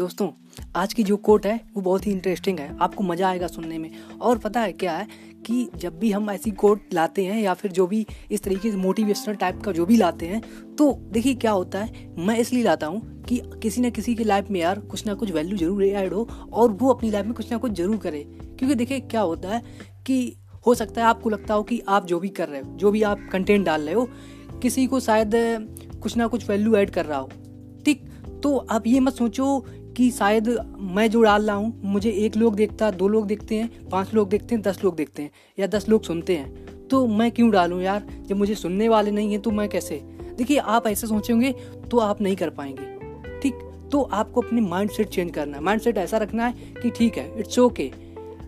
दोस्तों, आज की जो कोट है, वो बहुत ही इंटरेस्टिंग है। आपको मज़ा आएगा सुनने में। और पता है क्या है कि जब भी हम ऐसी कोट लाते हैं या फिर जो भी इस तरीके से मोटिवेशनल टाइप का जो भी लाते हैं तो देखिए क्या होता है, मैं इसलिए लाता हूँ कि किसी न किसी की लाइफ में यार कुछ ना कुछ वैल्यू ज़रूर ऐड हो और वो अपनी लाइफ में कुछ ना कुछ ज़रूर करे। क्योंकि देखिए क्या होता है कि हो सकता है आपको लगता हो कि आप जो भी कर रहे हो, जो भी आप कंटेंट डाल रहे हो, किसी को शायद कुछ ना कुछ वैल्यू ऐड कर रहा हो। ठीक तो आप ये मत सोचो कि शायद मैं जो डाल रहा हूँ, मुझे एक लोग देखता, दो लोग देखते हैं, पाँच लोग देखते हैं, दस लोग देखते हैं, या दस लोग सुनते हैं। तो मैं क्यों डालूँ यार? जब मुझे सुनने वाले नहीं है तो मैं कैसे? देखिए, आप ऐसे सोचेंगे तो आप नहीं कर पाएँगे। ठीक तो आपको अपनी माइंड सेट चेंज करना है। माइंड सेट ऐसा रखना है कि ठीक है इट्स ओके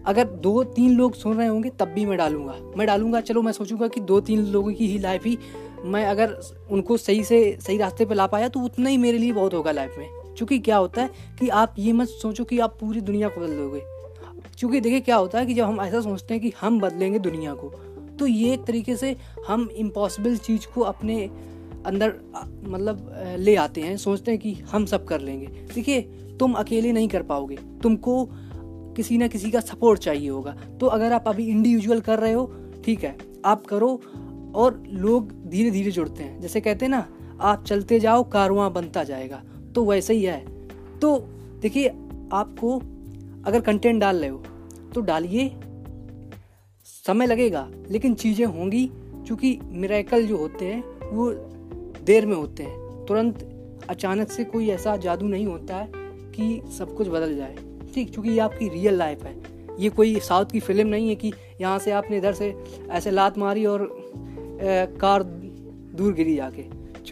अगर दो तीन लोग सुन रहे होंगे, तब भी मैं डालूँगा। मैं डालूँगा, चलो मैं सोचूँगा कि दो तीन लोगों की ही लाइफ ही, मैं अगर उनको सही से, सही रास्ते पर ला पाया तो उतना ही मेरे लिए बहुत होगा लाइफ में। क्योंकि क्या होता है कि आप ये मत सोचो कि आप पूरी दुनिया को बदल दोगे। क्योंकि देखिए क्या होता है कि जब हम ऐसा सोचते हैं कि हम बदलेंगे दुनिया को तो ये एक तरीके से हम इम्पॉसिबल चीज़ को अपने अंदर मतलब ले आते हैं। सोचते हैं कि हम सब कर लेंगे। देखिए, तुम अकेले नहीं कर पाओगे। तुमको किसी ना किसी का सपोर्ट चाहिए होगा। तो अगर आप अभी इंडिविजुअल कर रहे हो, ठीक है, आप करो और लोग धीरे धीरे जुड़ते हैं। जैसे कहते हैं ना, आप चलते जाओ कारवां बनता जाएगा। तो वैसे ही है। तो देखिए आपको अगर कंटेंट डाल रहे हो तो डालिए। समय लगेगा लेकिन चीज़ें होंगी क्योंकि मिराकल जो होते हैं वो देर में होते हैं। तुरंत अचानक से कोई ऐसा जादू नहीं होता है कि सब कुछ बदल जाए। ठीक क्योंकि ये आपकी रियल लाइफ है। ये कोई साउथ की फ़िल्म नहीं है कि यहाँ से आपने इधर से ऐसे लात मारी और ए, कार दूर गिरी जाके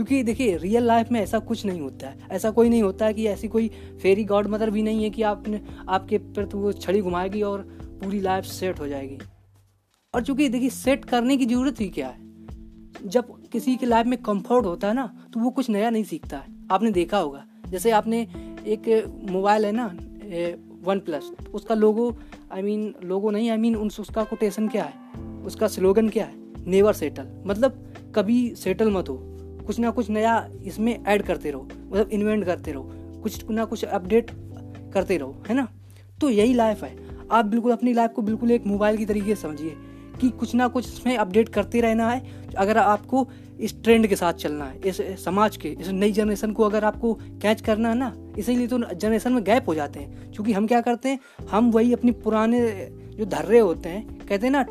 क्योंकि देखिए रियल लाइफ में ऐसा कुछ नहीं होता है। ऐसा कोई नहीं होता है कि ऐसी कोई फेरी गॉड मदर भी नहीं है कि आपने आपके पर तो वो छड़ी घुमाएगी और पूरी लाइफ सेट हो जाएगी। और चूँकि देखिए सेट करने की ज़रूरत ही क्या है? जब किसी की लाइफ में कंफर्ट होता है ना तो वो कुछ नया नहीं सीखता है। आपने देखा होगा जैसे आपने एक मोबाइल है ना वन प्लस उसका लोगो आई मीन लोगो नहीं आई I मीन mean, उसका कोटेशन क्या है? उसका स्लोगन क्या है? नेवर सेटल मतलब कभी सेटल मत हो। कुछ ना कुछ नया इसमें ऐड करते रहो मतलब इन्वेंट करते रहो, कुछ ना कुछ अपडेट करते रहो, है ना? तो यही लाइफ है। आप बिल्कुल अपनी लाइफ को बिल्कुल एक मोबाइल की तरीके से समझिए कि कुछ ना कुछ इसमें अपडेट करते रहना है, अगर आपको इस ट्रेंड के साथ चलना है, इस समाज के, इस नई जनरेशन को अगर आपको कैच करना है ना, इसीलिए तो जनरेशन में गैप हो जाते हैं। क्योंकि हम क्या करते हैं, हम वही अपनी पुराने जो धर्रे होते हैं, कहते हैं ना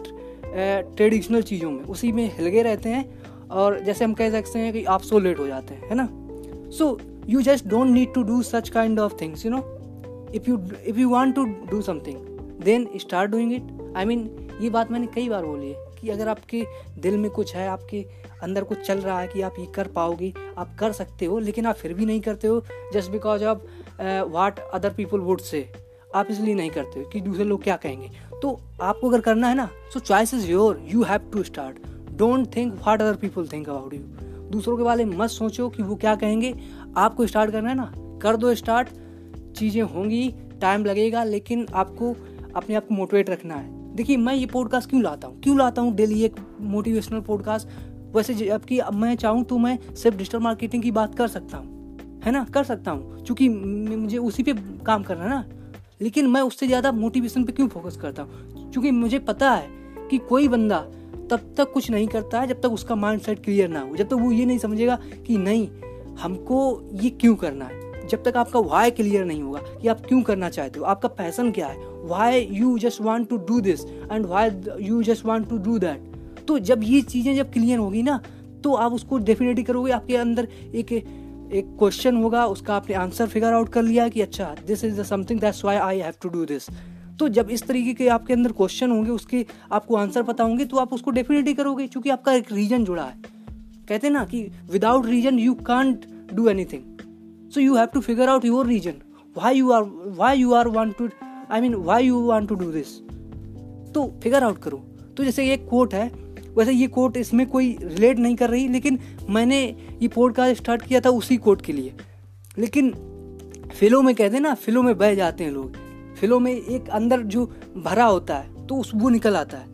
ट्रेडिशनल चीज़ों में, उसी में हिलगे रहते हैं और जैसे हम कह सकते हैं कि आप सो लेट हो जाते हैं, है ना? So you just don't need to do such kind of things you know if you if you want to do something then start doing it I mean ये बात मैंने कई बार बोली है कि अगर आपके दिल में कुछ है, आपके अंदर कुछ चल रहा है कि आप ये कर पाओगे, आप कर सकते हो, लेकिन आप फिर भी नहीं करते हो just because of what other people would say आप इसलिए नहीं करते हो कि दूसरे लोग क्या कहेंगे। तो आपको अगर करना है ना so choice is your you have to start don't think what other people think about you. दूसरों के बारे में मत सोचो कि वो क्या कहेंगे। आपको स्टार्ट करना है ना। कर दो स्टार्ट। चीज़ें होंगी, टाइम लगेगा, लेकिन आपको अपने आप को मोटिवेट रखना है। देखिए, मैं ये पॉडकास्ट क्यों लाता हूँ? क्यों लाता हूँ? डेली एक मोटिवेशनल पॉडकास्ट वैसे जबकि मैं चाहूँ तो मैं सिर्फ़ डिजिटल मार्केटिंग की बात कर सकता हूँ। है ना? कर सकता हूँ। क्योंकि मुझे उसी पे काम करना है ना। लेकिन मैं उससे ज़्यादा मोटिवेशन पे क्यों फोकस करता हूँ? क्योंकि मुझे पता है कि कोई बंदा तब तक कुछ नहीं करता है, जब तक उसका माइंड सेट क्लियर ना हो। जब तक वो ये नहीं समझेगा कि नहीं, हमको ये क्यों करना है? जब तक आपका वाई क्लियर नहीं होगा कि आप क्यों करना चाहते हो, आपका पैसन क्या है? Why you just want to do this and why you just want to do that तो जब ये चीज़ें जब क्लियर होगी ना तो आप उसको डेफिनेटली करोगे, आपके अंदर एक एक क्वेश्चन होगा, उसका आपने आंसर फिगर आउट कर लिया कि अच्छा this is something that's why I have to do this तो जब इस तरीके के आपके अंदर क्वेश्चन होंगे, उसके आपको आंसर पता होंगे तो आप उसको डेफिनेटली करोगे, क्योंकि आपका एक रीजन जुड़ा है। कहते हैं ना कि without reason you can't do anything so you have to figure out your reason why you are why you are want to I mean why you want to do this तो figure out करो। तो जैसे एक coat है, वैसे ये coat इसमें कोई रिलेट नहीं कर रही, लेकिन मैंने ये पॉडकास्ट स्टार्ट किया था उसी कोट के लिए। लेकिन फिलों में, कहते हैं ना, फिलों में बह जाते हैं लोग। फिलों में एक अंदर जो भरा होता है तो उस वो निकल आता है।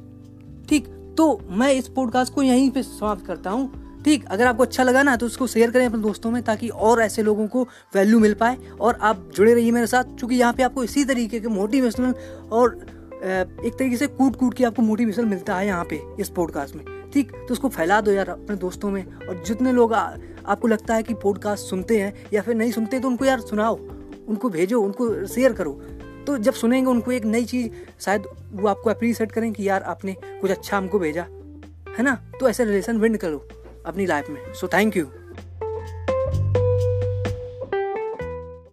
ठीक तो मैं इस पॉडकास्ट को यहीं पे समाप्त करता हूँ। ठीक अगर आपको अच्छा लगा ना तो उसको शेयर करें अपने दोस्तों में ताकि और ऐसे लोगों को वैल्यू मिल पाए और आप जुड़े रहिए मेरे साथ क्योंकि यहाँ पे आपको इसी तरीके के मोटिवेशनल और एक तरीके से कूट कूट के आपको मोटिवेशन मिलता है यहाँ पे इस पॉडकास्ट में। ठीक तो उसको फैला दो यार अपने दोस्तों में और जितने लोग आ, आपको लगता है कि पॉडकास्ट सुनते हैं या फिर नहीं सुनते तो उनको यार सुनाओ उनको भेजो उनको शेयर करो। तो जब सुनेंगे उनको एक नई चीज़, शायद वो आपको अप्रिशिएट करें कि यार आपने कुछ अच्छा हमको भेजा, है ना? तो ऐसे रिलेशन विन करो अपनी लाइफ में। So thank you